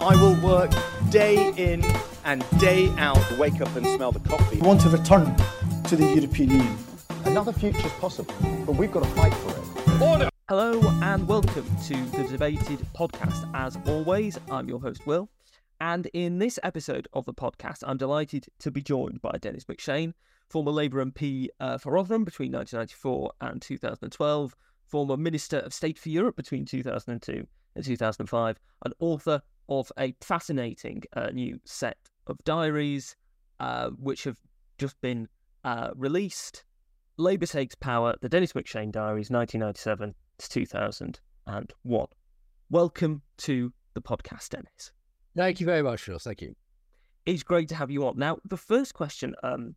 I will work day in and day out. Wake up and smell the coffee. We want to return to the European Union. Another future is possible, but we've got to fight for it. Order! Hello and welcome to the Debated podcast. As always, I'm your host, Will. And in this episode of the podcast, I'm delighted to be joined by Denis MacShane, former Labour MP uh, for Rotherham between 1994 and 2012, former Minister of State for Europe between 2002 and 2005, and author of a fascinating uh, new set of diaries, uh, which have just been uh, released. Labour Takes Power, the Denis MacShane Diaries, 1997 to 2001. Welcome to the podcast, Denis. Thank you very much, Phil. Thank you. It's great to have you on. Now, the first question um,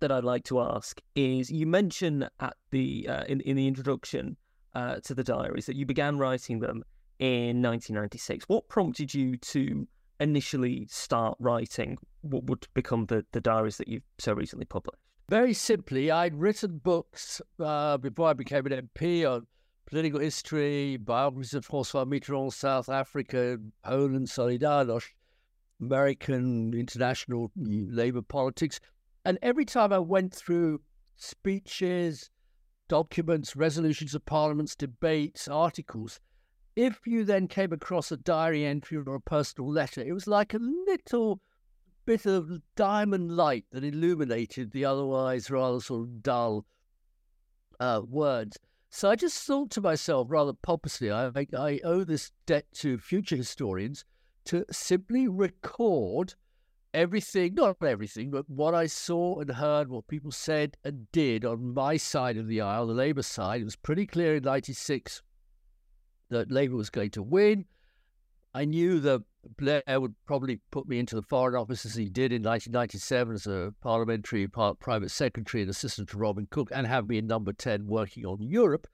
that I'd like to ask is: you mentioned at the uh, in in the introduction uh, to the diaries that you began writing them in 1996. What prompted you to initially start writing what would become the, the diaries that you've so recently published? Very simply, I'd written books uh, before I became an MP on political history, biographies of Francois Mitterrand, South Africa, Poland, Solidarność, American international labor politics. And every time I went through speeches, documents, resolutions of parliaments, debates, articles, if you then came across a diary entry or a personal letter, it was like a little bit of diamond light that illuminated the otherwise rather sort of dull uh, words. So I just thought to myself, rather pompously, I, I owe this debt to future historians to simply record everything, not everything, but what I saw and heard, what people said and did on my side of the aisle, the Labour side. It was pretty clear in 96 that Labour was going to win. I knew that Blair would probably put me into the Foreign Office as he did in 1997 as a parliamentary private secretary and assistant to Robin Cook, and have me in number 10 working on Europe.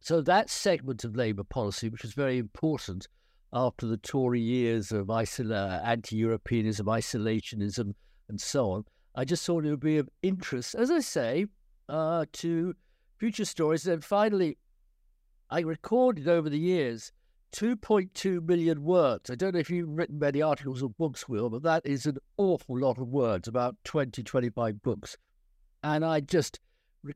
So that segment of Labour policy, which was very important after the Tory years of isol- anti-Europeanism, isolationism, and so on, I just thought it would be of interest, as I say, uh, to future stories. And finally, I recorded over the years 2.2 million words. I don't know if you've written many articles or books, Will, but that is an awful lot of words, about 20, 25 books. And I just re-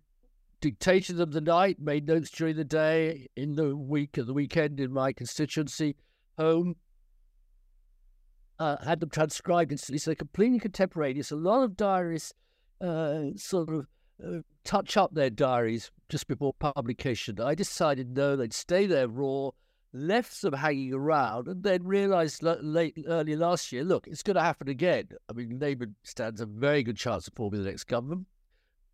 dictated them the night, made notes during the day, in the week, of the weekend in my constituency home. Uh, had them transcribed instantly, so completely contemporaneous. A lot of diaries uh, sort of touch up their diaries just before publication. I decided no, they'd stay there raw, left them hanging around, and then realised late early last year, look, it's going to happen again. I mean, Labour stands a very good chance of forming the next government.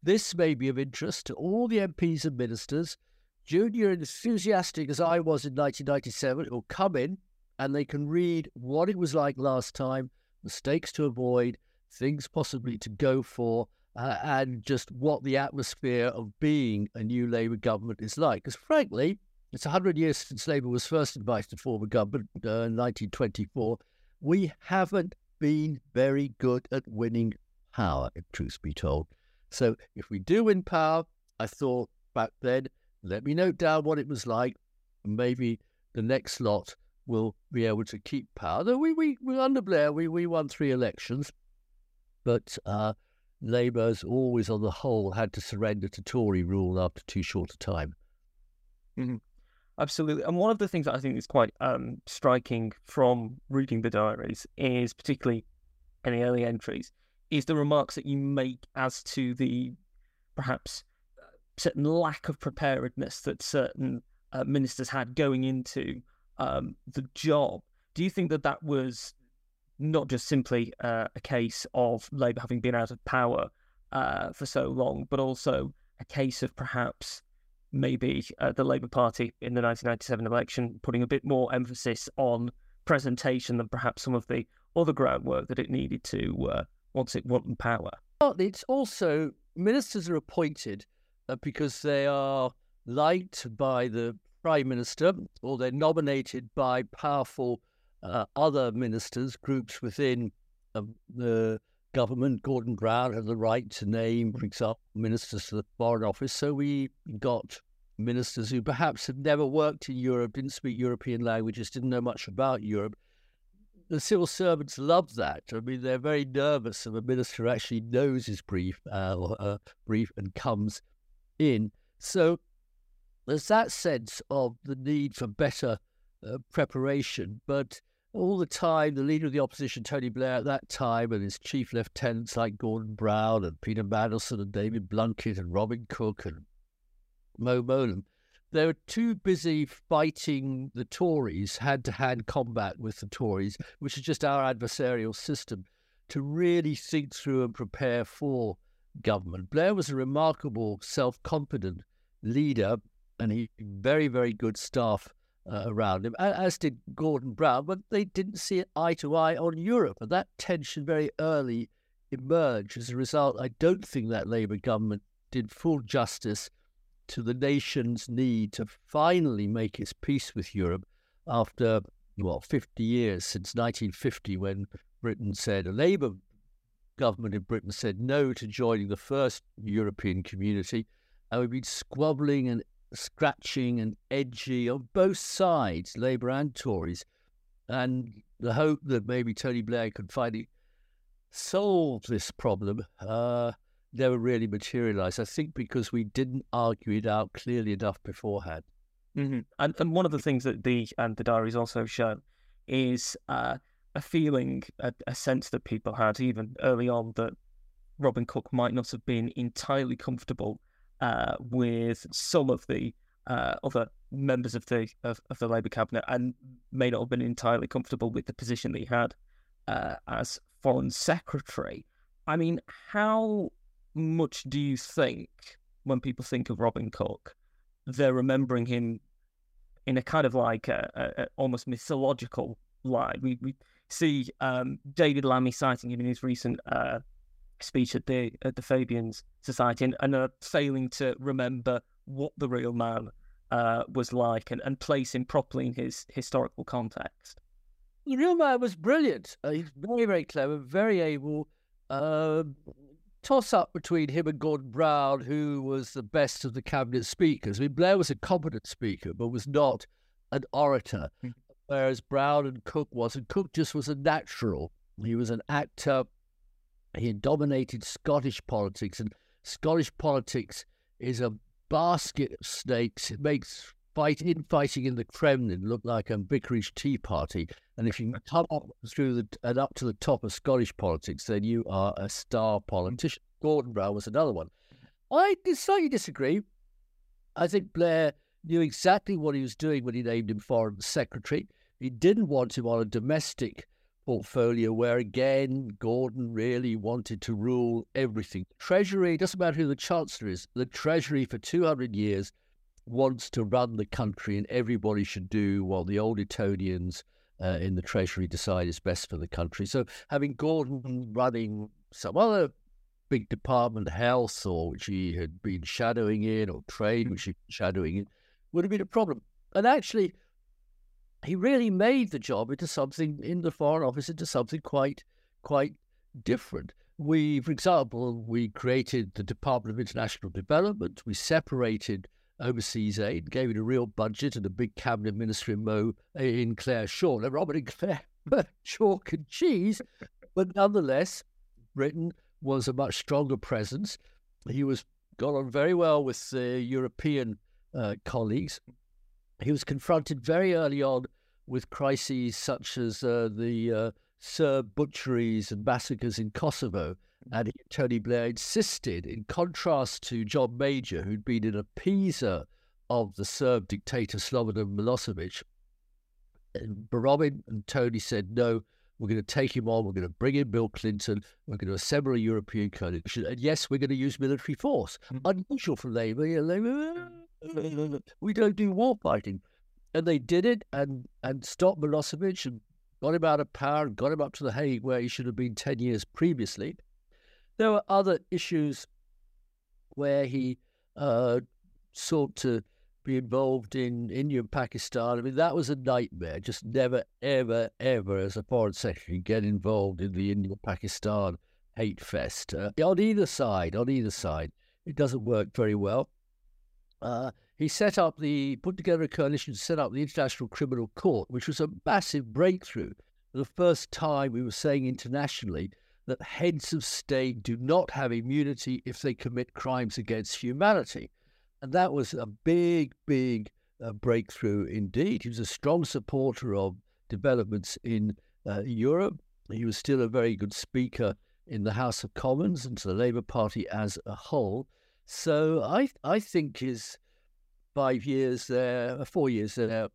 This may be of interest to all the MPs and ministers. Junior enthusiastic as I was in 1997, will come in and they can read what it was like last time, mistakes to avoid, things possibly to go for, uh, and just what the atmosphere of being a new Labour government is like. Because frankly, it's 100 years since Labour was first invited to form a government uh, in 1924. We haven't been very good at winning power, if truth be told. So if we do win power, I thought back then, let me note down what it was like. Maybe the next lot will be able to keep power. Though we, we, we under Blair, we, we won three elections. But uh, Labour has always, on the whole, had to surrender to Tory rule after too short a time. Mm-hmm. Absolutely. And one of the things that I think is quite um, striking from reading the diaries is particularly in the early entries, is the remarks that you make as to the perhaps uh, certain lack of preparedness that certain uh, ministers had going into um, the job. Do you think that that was not just simply uh, a case of Labour having been out of power uh, for so long, but also a case of perhaps maybe uh, the Labour Party in the 1997 election putting a bit more emphasis on presentation than perhaps some of the other groundwork that it needed to uh, once it won power. Well, it's also ministers are appointed uh, because they are liked by the prime minister or they're nominated by powerful uh, other ministers, groups within uh, the government. Gordon Brown had the right to name, for example, ministers to the Foreign Office. So we got ministers who perhaps had never worked in Europe, didn't speak European languages, didn't know much about Europe, the civil servants love that. I mean, they're very nervous if a minister actually knows his brief, uh, or, uh, brief and comes in. So there's that sense of the need for better uh, preparation. But all the time, the leader of the opposition, Tony Blair, at that time, and his chief lieutenants like Gordon Brown and Peter Mandelson and David Blunkett and Robin Cook and Mo Mowlam, they were too busy fighting the Tories, hand to hand combat with the Tories, which is just our adversarial system, to really think through and prepare for government. Blair was a remarkable, self confident leader, and he very, very good staff uh, around him, as did Gordon Brown, but they didn't see eye to eye on Europe. And that tension very early emerged. As a result, I don't think that Labour government did full justice to the nation's need to finally make its peace with Europe after, well, 50 years since 1950 when Britain said, a Labour government in Britain said no to joining the first European community. And we've been squabbling and scratching and edgy on both sides, Labour and Tories. And the hope that maybe Tony Blair could finally solve this problem uh, never really materialised. I think because we didn't argue it out clearly enough beforehand. Mm-hmm. And and one of the things that the and the diaries also show is uh, a feeling, a, a sense that people had even early on that Robin Cook might not have been entirely comfortable uh, with some of the uh, other members of the of, of, the Labour cabinet, and may not have been entirely comfortable with the position that he had uh, as foreign secretary. I mean, how much do you think when people think of Robin Cook, they're remembering him in a kind of like a, a, a almost mythological light? We we see um, David Lammy citing him in his recent uh, speech at the at the Fabians Society and, and are failing to remember what the real man uh, was like and, and place him properly in his historical context. The real man was brilliant. Uh, he's very, very clever, very able. Uh, toss up between him and Gordon Brown, who was the best of the cabinet speakers. I mean, Blair was a competent speaker, but was not an orator, mm. whereas Brown and Cook was. And Cook just was a natural. He was an actor he dominated Scottish politics, and Scottish politics is a basket of snakes. It makes fight infighting in the Kremlin look like a vicarage tea party. And if you come up through the and up to the top of Scottish politics, then you are a star politician. Gordon Brown was another one. I slightly disagree. I think Blair knew exactly what he was doing when he named him foreign secretary. He didn't want him on a domestic portfolio where again Gordon really wanted to rule everything. Treasury doesn't matter who the chancellor is. The Treasury for 200 years wants to run the country, and everybody should do what the old Etonians uh, in the Treasury decide is best for the country. So having Gordon running some other big department, health, or which he had been shadowing in, or trade, which he was shadowing in, would have been a problem. And actually, he really made the job into something in the Foreign Office into something quite quite different. We, for example, we created the Department of International Development. We separated overseas aid, gave it a real budget and a big cabinet ministry in Mo in Clare Short. Now, Robert and Clare chalk and cheese, but nonetheless, Britain was a much stronger presence. He was got on very well with the European uh, colleagues he was confronted very early on with crises such as uh, the uh, Serb butcheries and massacres in Kosovo. And he, Tony Blair insisted, in contrast to John Major, who'd been an appeaser of the Serb dictator Slobodan Milosevic, Robin and Tony said, no, we're going to take him on. We're going to bring in Bill Clinton. We're going to assemble a European coalition. And yes, we're going to use military force. Mm-hmm. Unusual for Labour. You know, Labour we don't do war fighting. And they did it and, and stopped Milosevic and got him out of power and got him up to The Hague where he should have been 10 years previously. There were other issues where he uh, sought to be involved in India and Pakistan. I mean, that was a nightmare. Just never, ever, ever, as a foreign secretary, get involved in the India Pakistan hate fest. Uh, on either side, on either side, it doesn't work very well. Uh, he set up the put together a coalition to set up the International Criminal Court, which was a massive breakthrough the first time, we were saying internationally that heads of state do not have immunity if they commit crimes against humanity. And that was a big, big uh, breakthrough indeed. He was a strong supporter of developments in uh, Europe. He was still a very good speaker in the House of Commons and to the Labour Party as a whole. So I I think his five years there, uh, four years there,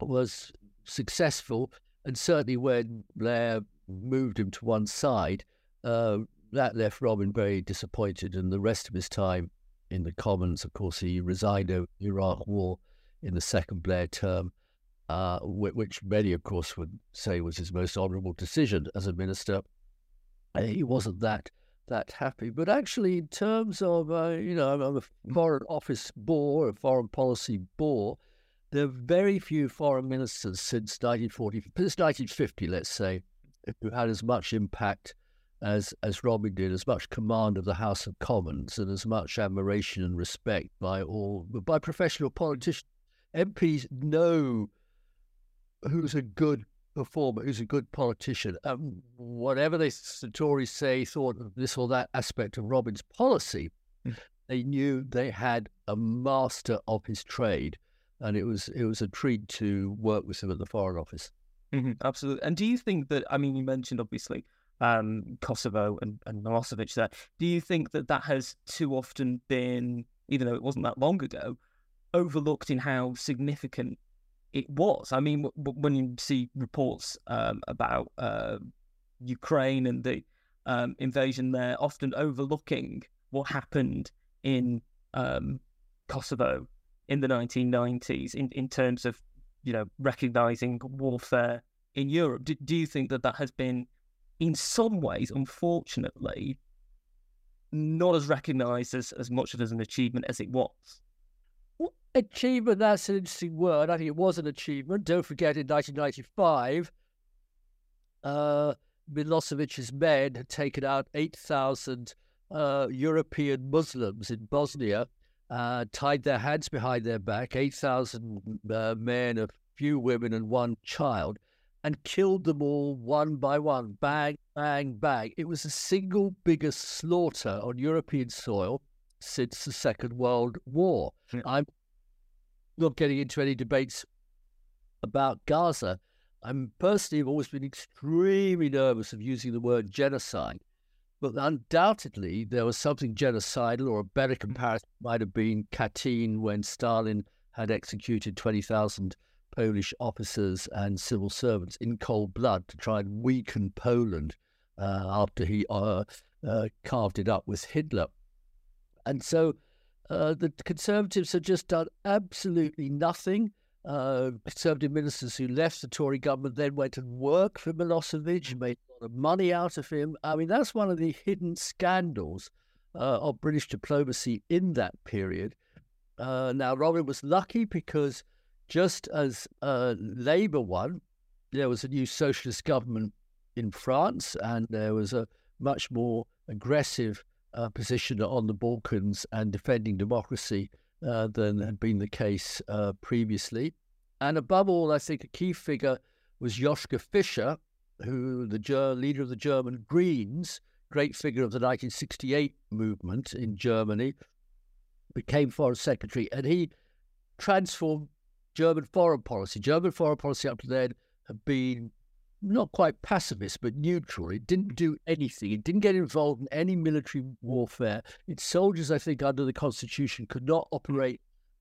was successful, and certainly when Blair moved him to one side, uh, that left Robin very disappointed. And the rest of his time in the Commons, of course, he resigned over the Iraq War in the second Blair term, uh, which many, of course, would say was his most honourable decision as a minister. He wasn't that that happy. But actually, in terms of, uh, you know, I'm a foreign office bore, a foreign policy bore, there are very few foreign ministers since 1940, since 1950, let's say, who had as much impact as as Robin did, as much command of the House of Commons, and as much admiration and respect by all by professional politicians. MPs know who's a good performer, who's a good politician. Um, whatever they, the Tories say, thought of this or that aspect of Robin's policy, mm. they knew they had a master of his trade, and it was it was a treat to work with him at the Foreign Office. Mm-hmm, absolutely. And do you think that? I mean, you mentioned obviously um, Kosovo and, and Milosevic there. Do you think that that has too often been, even though it wasn't that long ago, overlooked in how significant it was. I mean, w- when you see reports um, about uh, Ukraine and the um, invasion there, often overlooking what happened in um, Kosovo in the 1990s in, in terms of, you know, recognizing warfare in Europe. Do, do you think that that has been, in some ways, unfortunately, not as recognized as, as much of as an achievement as it was? Achievement, that's an interesting word. I think it was an achievement. Don't forget, in 1995, uh, Milosevic's men had taken out 8,000 uh, European Muslims in Bosnia, uh, tied their hands behind their back, 8,000 uh, men, a few women, and one child, and killed them all one by one. Bang, bang, bang. It was the single biggest slaughter on European soil since the Second World War. Yeah. I'm not getting into any debates about Gaza. I'm personally have always been extremely nervous of using the word genocide, but undoubtedly there was something genocidal, or a better comparison might have been Katyn when Stalin had executed 20,000 Polish officers and civil servants in cold blood to try and weaken Poland uh, after he uh, uh, carved it up with Hitler. And so uh, the Conservatives have just done absolutely nothing. Uh, Conservative ministers who left the Tory government then went and worked for Milosevic made a lot of money out of him. I mean, that's one of the hidden scandals uh, of British diplomacy in that period. Uh, now, Robin was lucky because just as uh, Labour won, there was a new socialist government in France, and there was a much more aggressive uh, position on the Balkans and defending democracy uh, than had been the case uh, previously. And above all, I think a key figure was Joschka Fischer, who the ger- leader of the German Greens, great figure of the 1968 movement in Germany, became foreign secretary, and he transformed German foreign policy. German foreign policy up to then had been not quite pacifist, but neutral. It didn't do anything. It didn't get involved in any military warfare. Its soldiers, I think, under the constitution, could not operate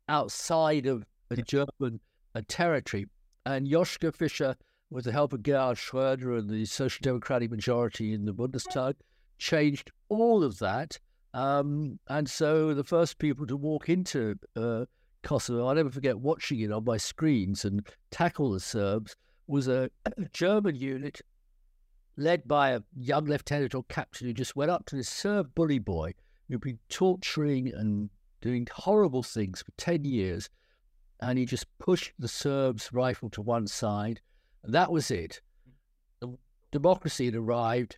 outside of a German a territory. And Joschka Fischer, with the help of Gerhard Schröder and the Social Democratic majority in the Bundestag, changed all of that. Um, and so the first people to walk into uh, Kosovo, I'll never forget watching it on my screens and tackle the Serbs was a, German unit led by a young lieutenant or captain who just went up to this Serb bully boy who'd been torturing and doing horrible things for 10 years. And he just pushed the Serbs' rifle to one side. And that was it. The democracy had arrived,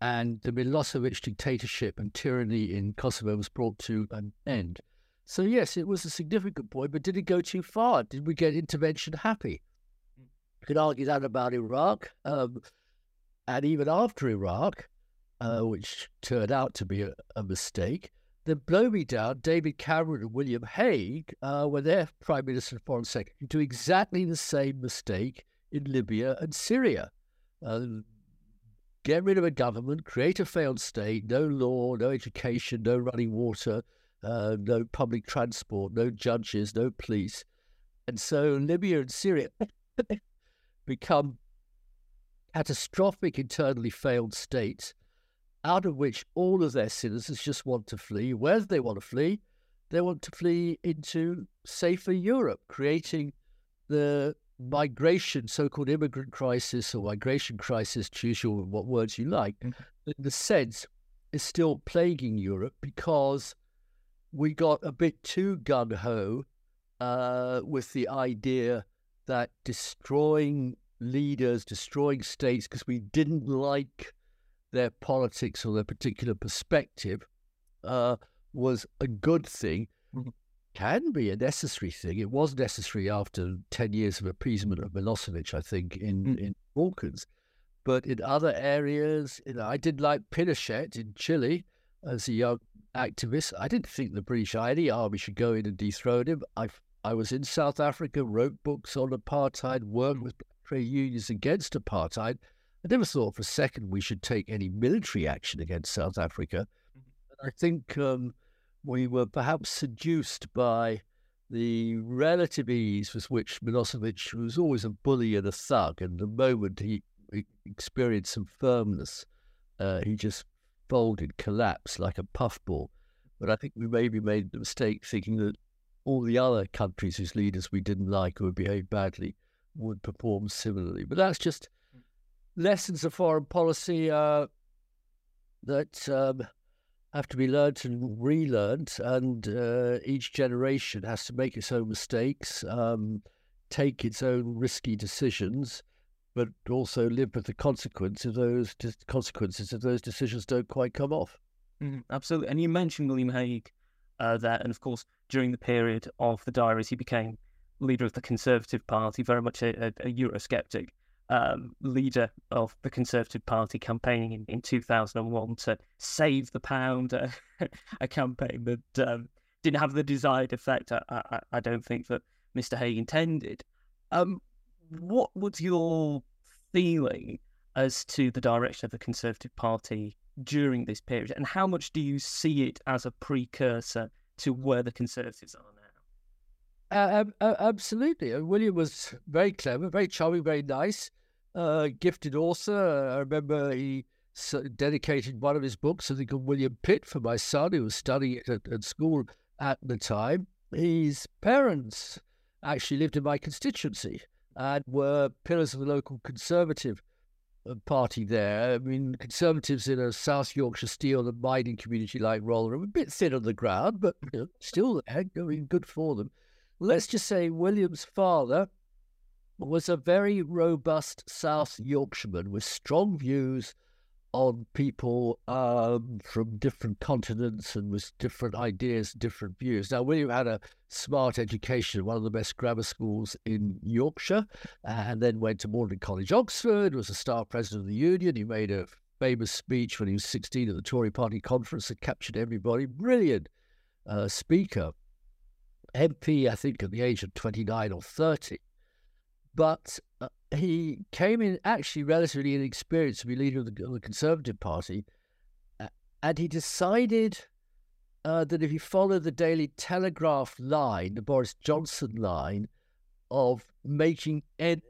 and the Milosevic dictatorship and tyranny in Kosovo was brought to an end. So, yes, it was a significant point, but did it go too far? Did we get intervention happy? You could argue that about Iraq. Um, and even after Iraq, uh, which turned out to be a, a mistake, then blow me down, David Cameron and William Hague, uh, when their Prime Minister and Foreign Secretary, do exactly the same mistake in Libya and Syria. Uh, get rid of a government, create a failed state, no law, no education, no running water, uh, no public transport, no judges, no police. And so Libya and Syria become catastrophic, internally failed states out of which all of their citizens just want to flee. Where do they want to flee? They want to flee into safer Europe, creating the migration, so-called immigrant crisis or migration crisis, choose your what words you like, mm-hmm. in the sense is still plaguing Europe because we got a bit too gun ho uh, with the idea that destroying leaders, destroying states, because we didn't like their politics or their particular perspective, uh, was a good thing. Mm-hmm. Can be a necessary thing. It was necessary after 10 years of appeasement of Milosevic, I think, in, mm. in Balkans. But in other areas, you know, I did like Pinochet in Chile as a young activist. I didn't think the British any army should go in and dethrone him. I I was in South Africa, wrote books on apartheid, worked with trade unions against apartheid. I never thought for a second we should take any military action against South Africa. Mm-hmm. I think um, we were perhaps seduced by the relative ease with which Milosevic, was always a bully and a thug, and the moment he experienced some firmness, uh, he just folded, collapsed like a puffball. But I think we maybe made the mistake thinking that all the other countries whose leaders we didn't like or behaved badly would perform similarly. But that's just lessons of foreign policy uh, that um, have to be learned and relearned, and uh, each generation has to make its own mistakes, um, take its own risky decisions, but also live with the consequence of those consequences if those decisions don't quite come off. Mm, absolutely. And you mentioned William Hague uh, there, and of course, during the period of the diaries, he became leader of the Conservative Party, very much a, a, a Eurosceptic. Um, leader of the Conservative Party campaigning in, in 2001 to save the pound, uh, a campaign that um, didn't have the desired effect. I, I, I, don't think that Mr. Hague intended. Um, what was your feeling as to the direction of the Conservative Party during this period, and how much do you see it as a precursor to where the Conservatives are now? Uh, uh, absolutely. Uh, William was very clever, very charming, very nice, uh, gifted author. I remember he dedicated one of his books, I think, of William Pitt for my son, who was studying it at, at school at the time. His parents actually lived in my constituency and were pillars of the local Conservative uh, party there. I mean, Conservatives in a South Yorkshire steel and mining community like Rotherham, a bit thin on the ground, but you know, still there, mean, good for them. Let's just say William's father was a very robust South Yorkshireman with strong views on people um, from different continents and with different ideas, different views. Now, William had a smart education, one of the best grammar schools in Yorkshire, and then went to Magdalen College, Oxford, was a staff president of the union. He made a famous speech when he was 16 at the Tory party conference that captured everybody. Brilliant uh, speaker. MP, I think, at the age of 29 or 30. But uh, he came in actually relatively inexperienced to be leader of the, of the Conservative Party, uh, and he decided uh, that if he followed the Daily Telegraph line, the Boris Johnson line, of making ed-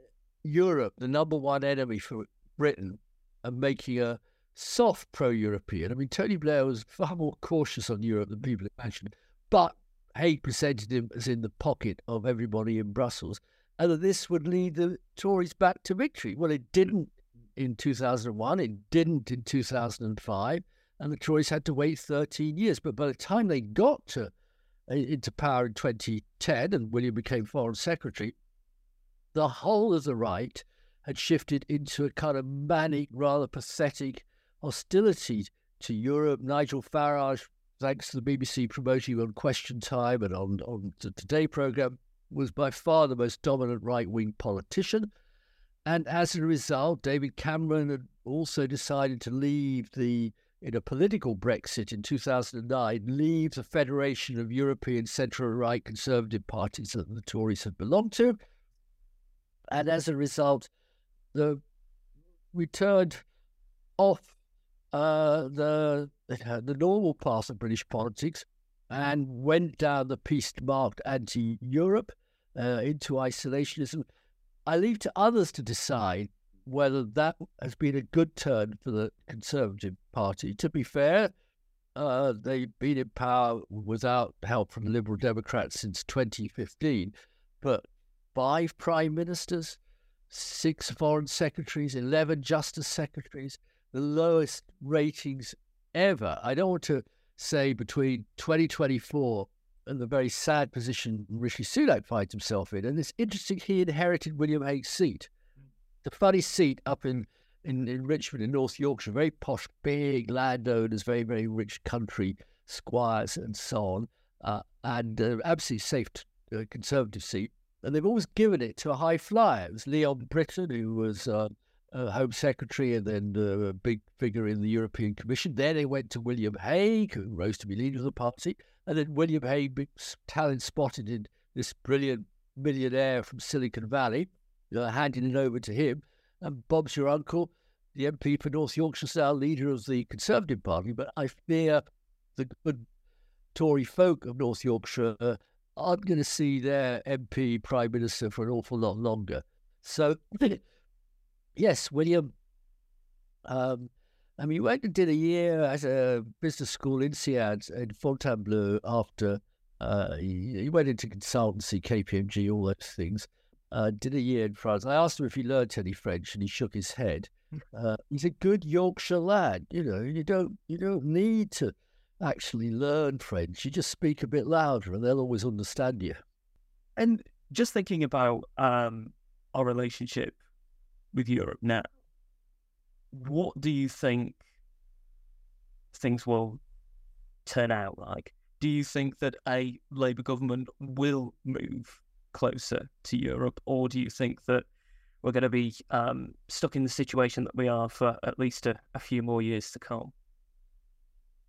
Europe the number one enemy for Britain and making a soft pro-European. I mean, Tony Blair was far more cautious on Europe than people imagined, but Hague presented him as in the pocket of everybody in Brussels and that this would lead the Tories back to victory. Well, it didn't in 2001, it didn't in 2005, and the Tories had to wait 13 years. But by the time they got to uh, into power in 2010 and William became Foreign Secretary, the whole of the right had shifted into a kind of manic, rather pathetic hostility to Europe. Nigel Farage, thanks to the BBC promoting on Question Time and on, on the Today programme, was by far the most dominant right wing politician. And as a result, David Cameron had also decided to leave the, in a political Brexit in 2009, leave the Federation of European centre right conservative parties that the Tories had belonged to. And as a result, the we turned off uh, the the normal path of British politics and went down the peace-marked anti-Europe uh, into isolationism. I leave to others to decide whether that has been a good turn for the Conservative Party. To be fair, uh, they've been in power without help from Liberal Democrats since 2015, but five prime ministers, six foreign secretaries, 11 justice secretaries, the lowest ratings ever. I don't want to say between 2024 and the very sad position Rishi Sunak finds himself in. And it's interesting, he inherited William Hague's seat, the funny seat up in, in, in Richmond in North Yorkshire, very posh, big landowners, very, very rich country squires and so on, uh, and uh, absolutely safe uh, conservative seat. And they've always given it to a high flyer. It was Leon Brittan, who was uh, uh, Home Secretary and then uh, a big figure in the European Commission. Then they went to William Hague, who rose to be leader of the party. And then William Hague, talent spotted in this brilliant millionaire from Silicon Valley, uh, handing it over to him. And Bob's your uncle, the MP for North Yorkshire, now leader of the Conservative Party. But I fear the good Tory folk of North Yorkshire uh, aren't going to see their MP Prime Minister for an awful lot longer. So Yes, William. Um, I mean, he went and did a year at a business school in INSEAD in Fontainebleau after uh, he, went into consultancy, KPMG, all those things. Uh, did a year in France. I asked him if he learned any French, and he shook his head. Uh, he's a good Yorkshire lad. You know, you don't you don't need to actually learn French. You just speak a bit louder, and they'll always understand you. And just thinking about um, our relationship with Europe now, what do you think things will turn out like? Do you think that a Labour government will move closer to Europe, or do you think that we're going to be um, stuck in the situation that we are for at least a, a few more years to come?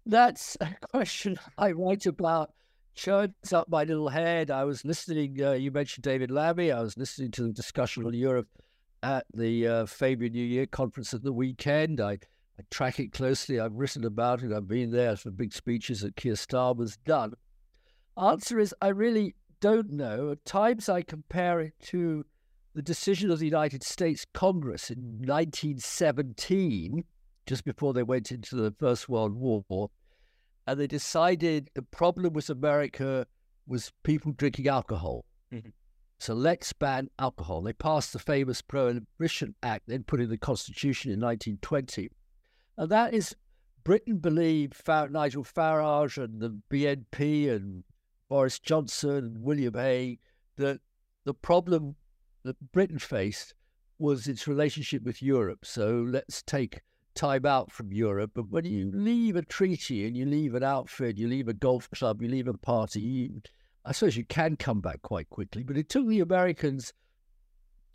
That's a question I write about churns up my little head. I was listening, uh, you mentioned David Lammy. I was listening to the discussion on Europe at the uh, Fabian New Year conference at the weekend. I, I track it closely. I've written about it. I've been there for big speeches that Keir Starmer's done. Answer is I really don't know. At times I compare it to the decision of the United States Congress in 1917, just before they went into the First World War, and they decided the problem with America was people drinking alcohol. Mm-hmm. So let's ban alcohol. They passed the famous Prohibition Act, then put in the Constitution in 1920. And that is, Britain believed Nigel Farage and the BNP and Boris Johnson and William Hague that the problem that Britain faced was its relationship with Europe. So let's take time out from Europe. But when you leave a treaty and you leave an outfit, you leave a golf club, you leave a party, you, I suppose you can come back quite quickly, but it took the Americans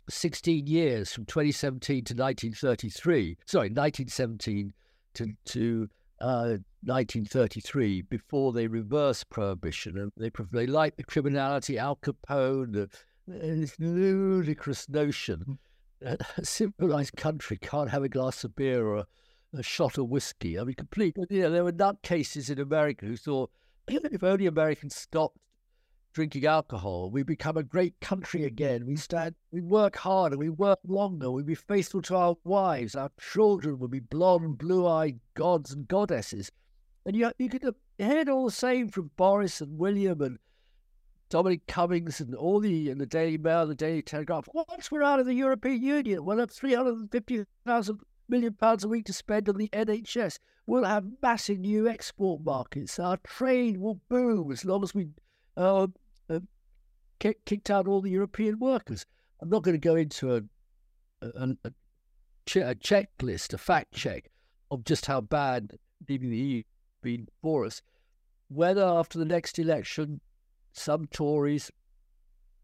16 years from 2017 to 1933, sorry, 1917 to, to uh, 1933 before they reversed prohibition. And they, they liked the criminality, Al Capone, the, this ludicrous notion that a civilized country can't have a glass of beer or a, a shot of whiskey. I mean, complete. You know, there were nutcases in America who thought if only Americans stopped drinking alcohol. We become a great country again. We stand, we work harder, we work longer, we be faithful to our wives. Our children will be blonde, blue-eyed gods and goddesses. And you, you could hear it all the same from Boris and William and Dominic Cummings and all the and the Daily Mail, the Daily Telegraph. Once we're out of the European Union, we'll have three hundred and fifty thousand million pounds a week to spend on the NHS. We'll have massive new export markets. Our trade will boom as long as we uh, uh, kicked out all the European workers. I'm not going to go into a, a, a, a checklist, a fact check of just how bad leaving the EU been for us. Whether after the next election, some Tories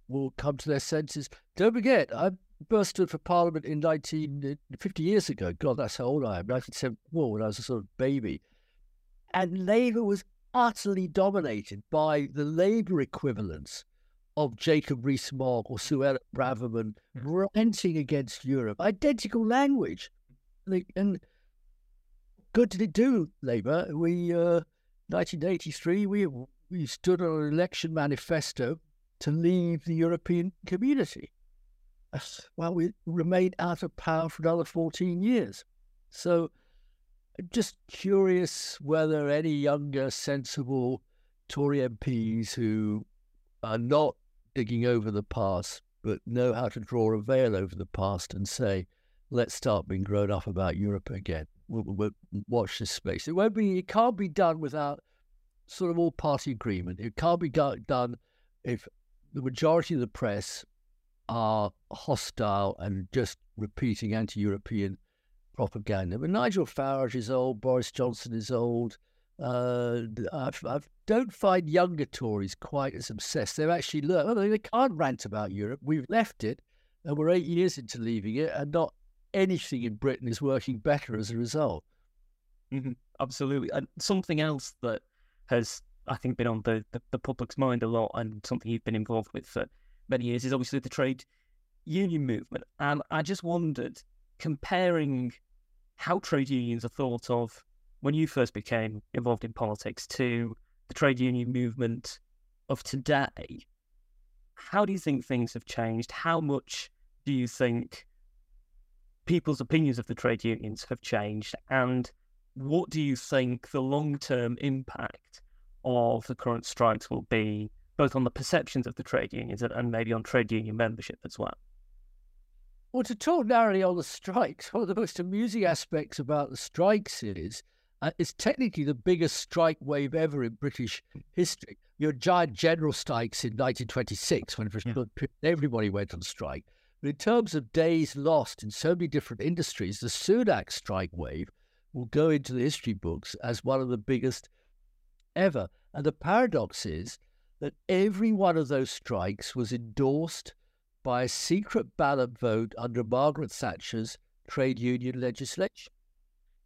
will come to their senses. Don't forget, I'm first stood for Parliament in 19, 50 years ago. God, that's how old I am. 1974, when I was a sort of baby. And Labour was utterly dominated by the Labour equivalents of Jacob Rees-Mogg or Suella Braverman ranting against Europe. Identical language. And good did it do, Labour? We, uh, 1983, we, we stood on an election manifesto to leave the European community. Well, we remained out of power for another 14 years. So, just curious whether any younger, sensible Tory MPs who are not digging over the past, but know how to draw a veil over the past and say, let's start being grown up about Europe again. We'll, we'll watch this space. It won't be. It can't be done without sort of all party agreement. It can't be done if the majority of the press are hostile and just repeating anti-European propaganda. But Nigel Farage is old, Boris Johnson is old. Uh, I, I don't find younger Tories quite as obsessed. They've actually learned, well, they can't rant about Europe. We've left it, and we're eight years into leaving it, and not anything in Britain is working better as a result. Mm-hmm. Absolutely. And something else that has, I think, been on the, the, the public's mind a lot and something you've been involved with for many years is obviously the trade union movement. And I just wondered, comparing how trade unions are thought of when you first became involved in politics to the trade union movement of today, how do you think things have changed? How much do you think people's opinions of the trade unions have changed? And what do you think the long term impact of the current strikes will be, both on the perceptions of the trade unions and, maybe on trade union membership as well? Well, to talk narrowly on the strikes, one of the most amusing aspects about the strikes is uh, it's technically the biggest strike wave ever in British history. Your giant general strikes in 1926, when yeah. everybody went on strike. But in terms of days lost in so many different industries, the Sunak strike wave will go into the history books as one of the biggest ever. And the paradox is that every one of those strikes was endorsed by a secret ballot vote under Margaret Thatcher's trade union legislation.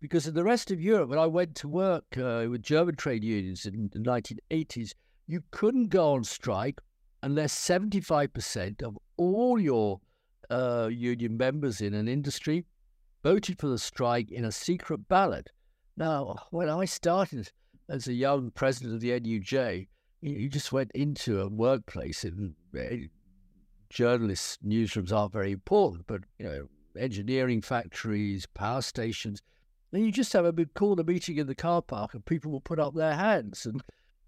Because in the rest of Europe, when I went to work uh, with German trade unions in the 1980s, you couldn't go on strike unless 75% of all your uh, union members in an industry voted for the strike in a secret ballot. Now, when I started as a young president of the NUJ, you just went into a workplace and eh, journalists' newsrooms aren't very important, but you know, engineering factories, power stations, then you just have a big a meeting in the car park and people will put up their hands and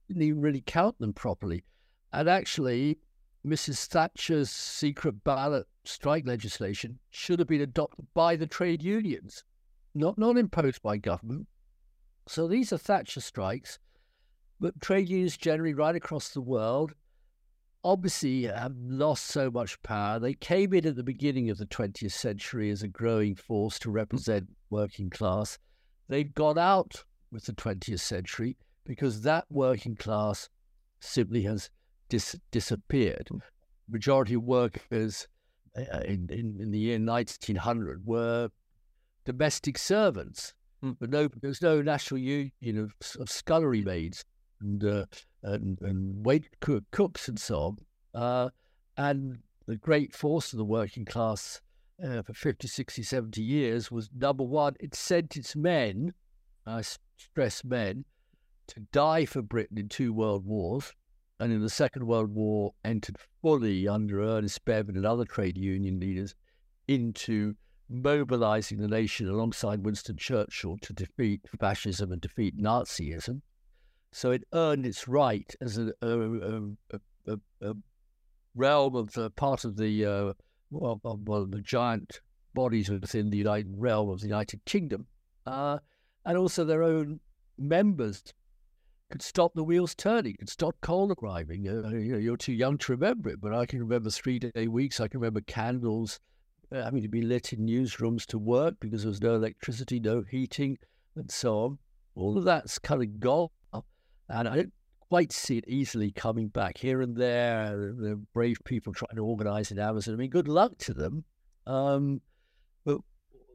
didn't even really count them properly. And actually, Mrs. Thatcher's secret ballot strike legislation should have been adopted by the trade unions, not, not imposed by government. So these are Thatcher strikes, but trade unions generally right across the world obviously have lost so much power. They came in at the beginning of the 20th century as a growing force to represent working class. They've gone out with the 20th century because that working class simply has dis- disappeared. Hmm. Majority of workers uh, in, in, in, the year 1900 were domestic servants, mm. but no, there was no national union of, of scullery maids and, uh, and, and wait cook, cooks and so on. Uh, and the great force of the working class uh, for 50, 60, 70 years was number one, it sent its men, I stress men, to die for Britain in two world wars. And in the Second World War, entered fully under Ernest Bevin and other trade union leaders into mobilizing the nation alongside Winston Churchill to defeat fascism and defeat Nazism. So it earned its right as a, a, a, a realm of part of the uh, well, well, the giant bodies within the United realm of the United Kingdom, uh, and also their own members could stop the wheels turning, could stop coal arriving. Uh, you know, you're too young to remember it, but I can remember three day weeks. I can remember candles uh, having to be lit in newsrooms to work because there was no electricity, no heating, and so on. All of that's kind of gone and I don't quite see it easily coming back here and there. The brave people trying to organise in Amazon. I mean, good luck to them. Um, but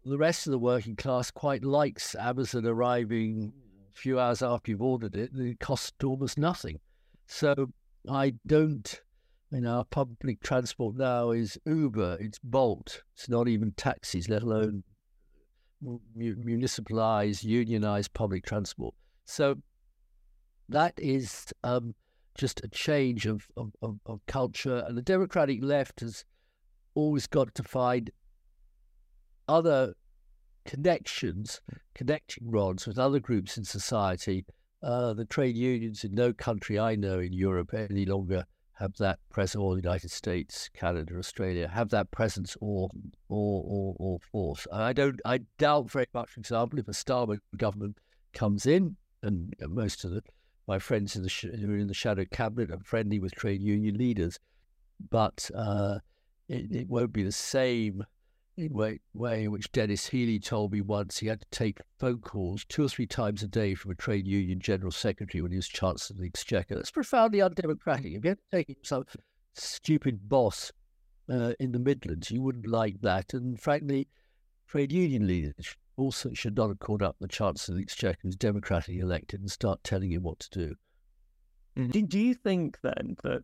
the rest of the working class quite likes Amazon arriving a few hours after you've ordered it. It costs almost nothing. So I don't, you know, our public transport now is Uber, it's Bolt, it's not even taxis, let alone municipalized, unionized public transport. So that is um, just a change of, of, of, of culture. And the Democratic left has always got to find other connections, connecting rods with other groups in society. Uh, the trade unions in no country I know in Europe any longer have that presence, or the United States, Canada, Australia, have that presence or or or, or force. I don't. I doubt very much. For example, if a Starmer government comes in, and most of the my friends in the sh- who are in the shadow cabinet are friendly with trade union leaders, but uh, it, it won't be the same way, way in which Denis Healey told me once he had to take phone calls two or three times a day from a trade union general secretary when he was Chancellor of the Exchequer. That's profoundly undemocratic. If you had to take some stupid boss uh, in the Midlands, you wouldn't like that. And frankly, trade union leaders also should not have called up the Chancellor of the Exchequer who's democratically elected and start telling him what to do. Mm-hmm. Do, do you think then that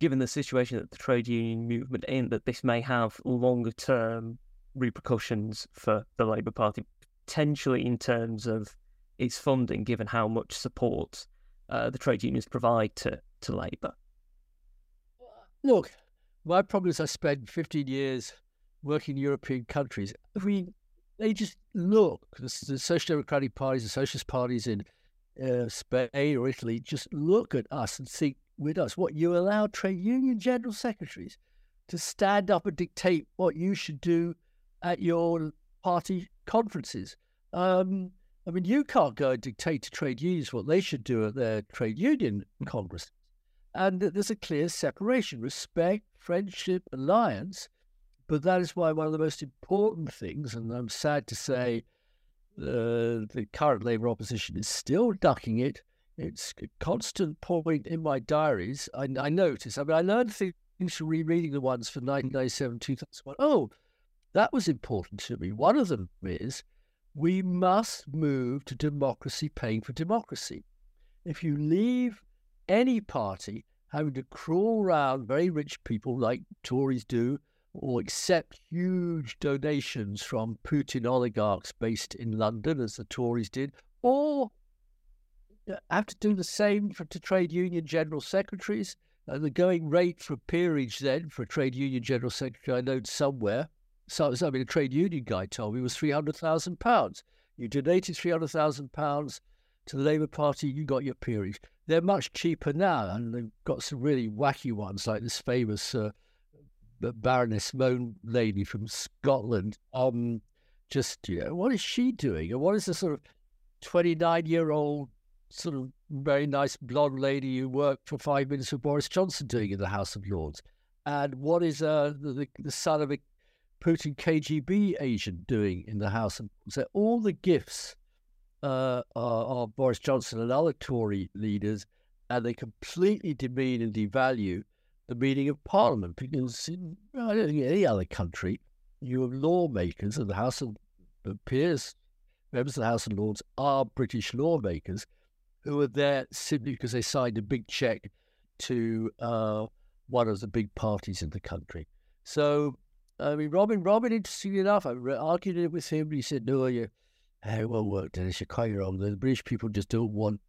given the situation that the trade union movement in, that this may have longer term repercussions for the Labour Party, potentially in terms of its funding, given how much support uh, the trade unions provide to, to Labour? Look, my problem is I spent 15 years working in European countries. I mean, they just look, the, Social Democratic parties, the Socialist parties in uh, Spain or Italy, just look at us and think, with us. What you allow trade union general secretaries to stand up and dictate what you should do at your party conferences. Um, I mean, you can't go and dictate to trade unions what they should do at their trade union congress. And there's a clear separation, respect, friendship, alliance. But that is why one of the most important things, and I'm sad to say, uh, the current Labour opposition is still ducking it, it's a constant point in my diaries. I, I notice. I mean, I learned things from rereading the ones for 1997, 2001. Oh, that was important to me. One of them is we must move to democracy paying for democracy. If you leave any party having to crawl around very rich people like Tories do, or accept huge donations from Putin oligarchs based in London, as the Tories did, or have to do the same for to trade union general secretaries. Uh, the going rate for peerage then for a trade union general secretary, I know somewhere, so, I mean, a trade union guy told me was three hundred thousand pounds. You donated three hundred thousand pounds to the Labour Party, you got your peerage. They're much cheaper now, and they've got some really wacky ones like this famous uh, Baroness Mone lady from Scotland. Um, just you know, what is she doing, and what is the sort of twenty-nine-year-old sort of very nice blonde lady who worked for five minutes for Boris Johnson doing in the House of Lords? And what is uh, the, the son of a Putin KGB agent doing in the House of Lords? So all the gifts uh, are, are Boris Johnson and other Tory leaders, and they completely demean and devalue the meeting of Parliament because in I don't think any other country you have lawmakers and the House of Peers, members of the House of Lords are British lawmakers who are there simply because they signed a big check to uh, one of the big parties in the country. So, I mean, Robin, Robin, interestingly enough, I argued it with him. He said, "No, you, it won't work, Denis. You're quite wrong. The British people just don't want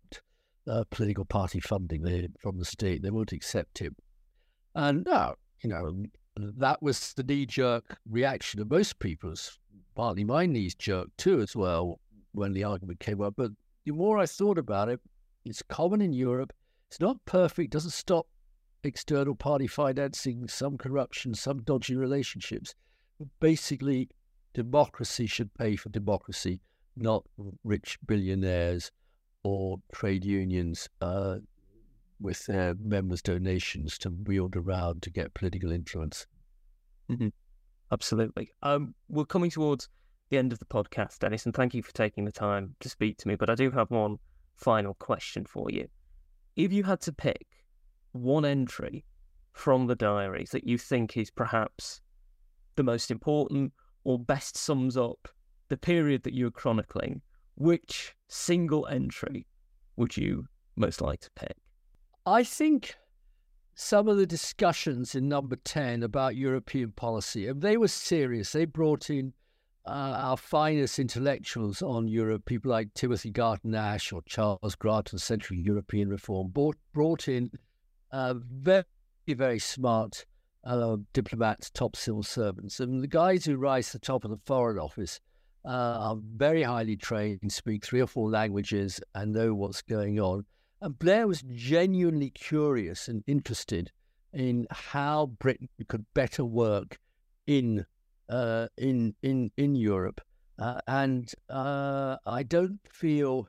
uh, political party funding from the state. They won't accept it." And now, you know, that was the knee-jerk reaction of most people's. Partly my knees jerked too, as well, when the argument came up. But the more I thought about it, it's common in Europe. It's not perfect, doesn't stop external party financing, some corruption, some dodgy relationships. But basically, democracy should pay for democracy, not rich billionaires or trade unions uh, with their members' donations to wield around to get political influence. Mm-hmm. Absolutely. Um, we're coming towards the end of the podcast, Denis, and thank you for taking the time to speak to me. But I do have one final question for you. If you had to pick one entry from the diaries that you think is perhaps the most important or best sums up the period that you're chronicling, which single entry would you most like to pick? I think some of the discussions in number 10 about European policy, they were serious. They brought in uh, our finest intellectuals on Europe, people like Timothy Garton Ash or Charles Grant on Central European Reform, brought, brought in uh, very, very smart uh, diplomats, top civil servants. And the guys who rise to the top of the Foreign Office uh, are very highly trained, speak three or four languages, and know what's going on. And Blair was genuinely curious and interested in how Britain could better work in uh, in in in Europe, uh, and uh, I don't feel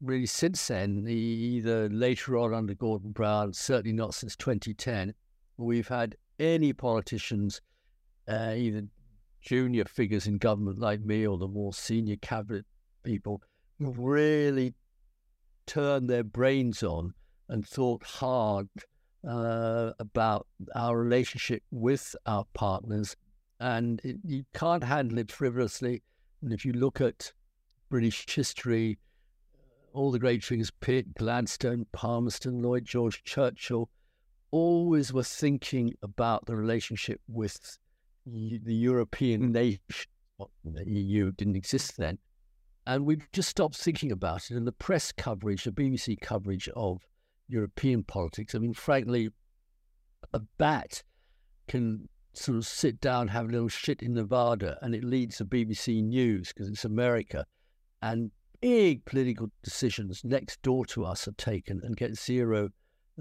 really since then, either later on under Gordon Brown, certainly not since 2010, we've had any politicians, uh, either junior figures in government like me or the more senior cabinet people, really turned their brains on and thought hard uh, about our relationship with our partners. And it, you can't handle it frivolously. And if you look at British history, all the great figures, Pitt, Gladstone, Palmerston, Lloyd George, Churchill, always were thinking about the relationship with the European nation. The EU didn't exist then. And we've just stopped thinking about it. And the press coverage, the BBC coverage of European politics, I mean, frankly, a bat can sort of sit down, have a little shit in Nevada, and it leads to BBC News because it's America. And big political decisions next door to us are taken and get zero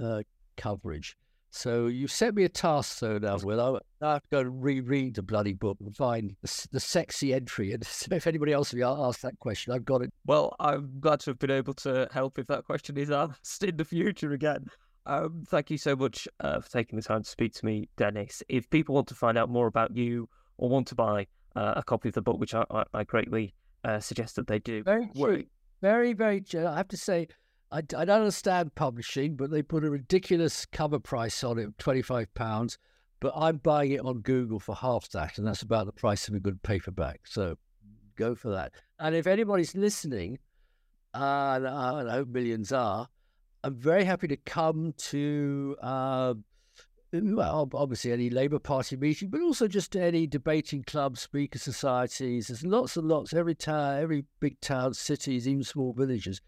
uh, coverage. So you set me a task, though, now, Will. I have to go and reread the bloody book and find the, the sexy entry. And if anybody else will ask that question, I've got it. Well, I'm glad to have been able to help if that question is asked in the future again. Um, thank you so much uh, for taking the time to speak to me, Denis. If people want to find out more about you or want to buy uh, a copy of the book, which I, I, I greatly uh, suggest that they do. Very cheap. Very, very. I have to say, I, I don't understand publishing, but they put a ridiculous cover price on it £25. But I'm buying it on Google for half that, and that's about the price of a good paperback. So go for that. And if anybody's listening, uh, and I hope millions are, I'm very happy to come to, uh, well, obviously any Labour Party meeting, but also just any debating club, speaker societies. There's lots and lots. Every town, every big town, cities, even small villages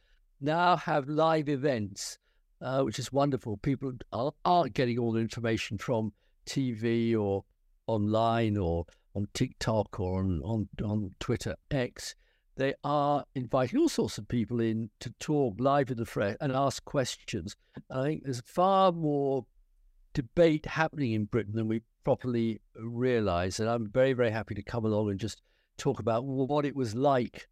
now have live events, uh, which is wonderful. People are, aren't getting all the information from TV or online or on TikTok or on, on, on Twitter X. They are inviting all sorts of people in to talk live in the flesh and ask questions. I think there's far more debate happening in Britain than we properly realise. And I'm very, very happy to come along and just talk about what it was like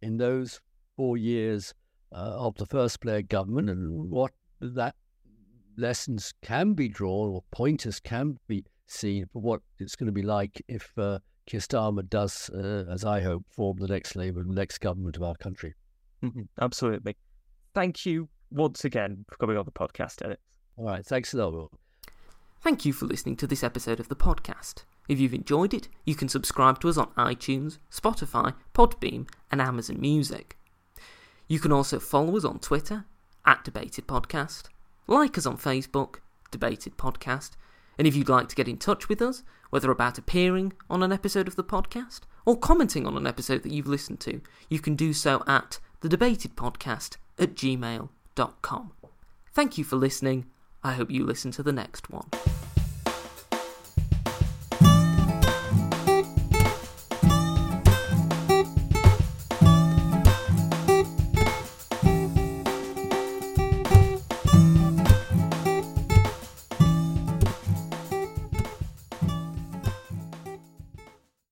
in those four years of the first Blair government and what that lessons can be drawn or pointers can be seen for what it's going to be like if uh, Keir Starmer does, uh, as I hope, form the next Labour, the next government of our country. Mm-hmm. Absolutely. Thank you once again for coming on the podcast, Denis. All right. Thanks a lot, Will. Thank you for listening to this episode of the podcast. If you've enjoyed it, you can subscribe to us on iTunes, Spotify, Podbean, and Amazon Music. You can also follow us on Twitter, at Debated Podcast, like us on Facebook, Debated Podcast, and if you'd like to get in touch with us, whether about appearing on an episode of the podcast or commenting on an episode that you've listened to, you can do so at thedebatedpodcast at gmail.com. Thank you for listening. I hope you listen to the next one.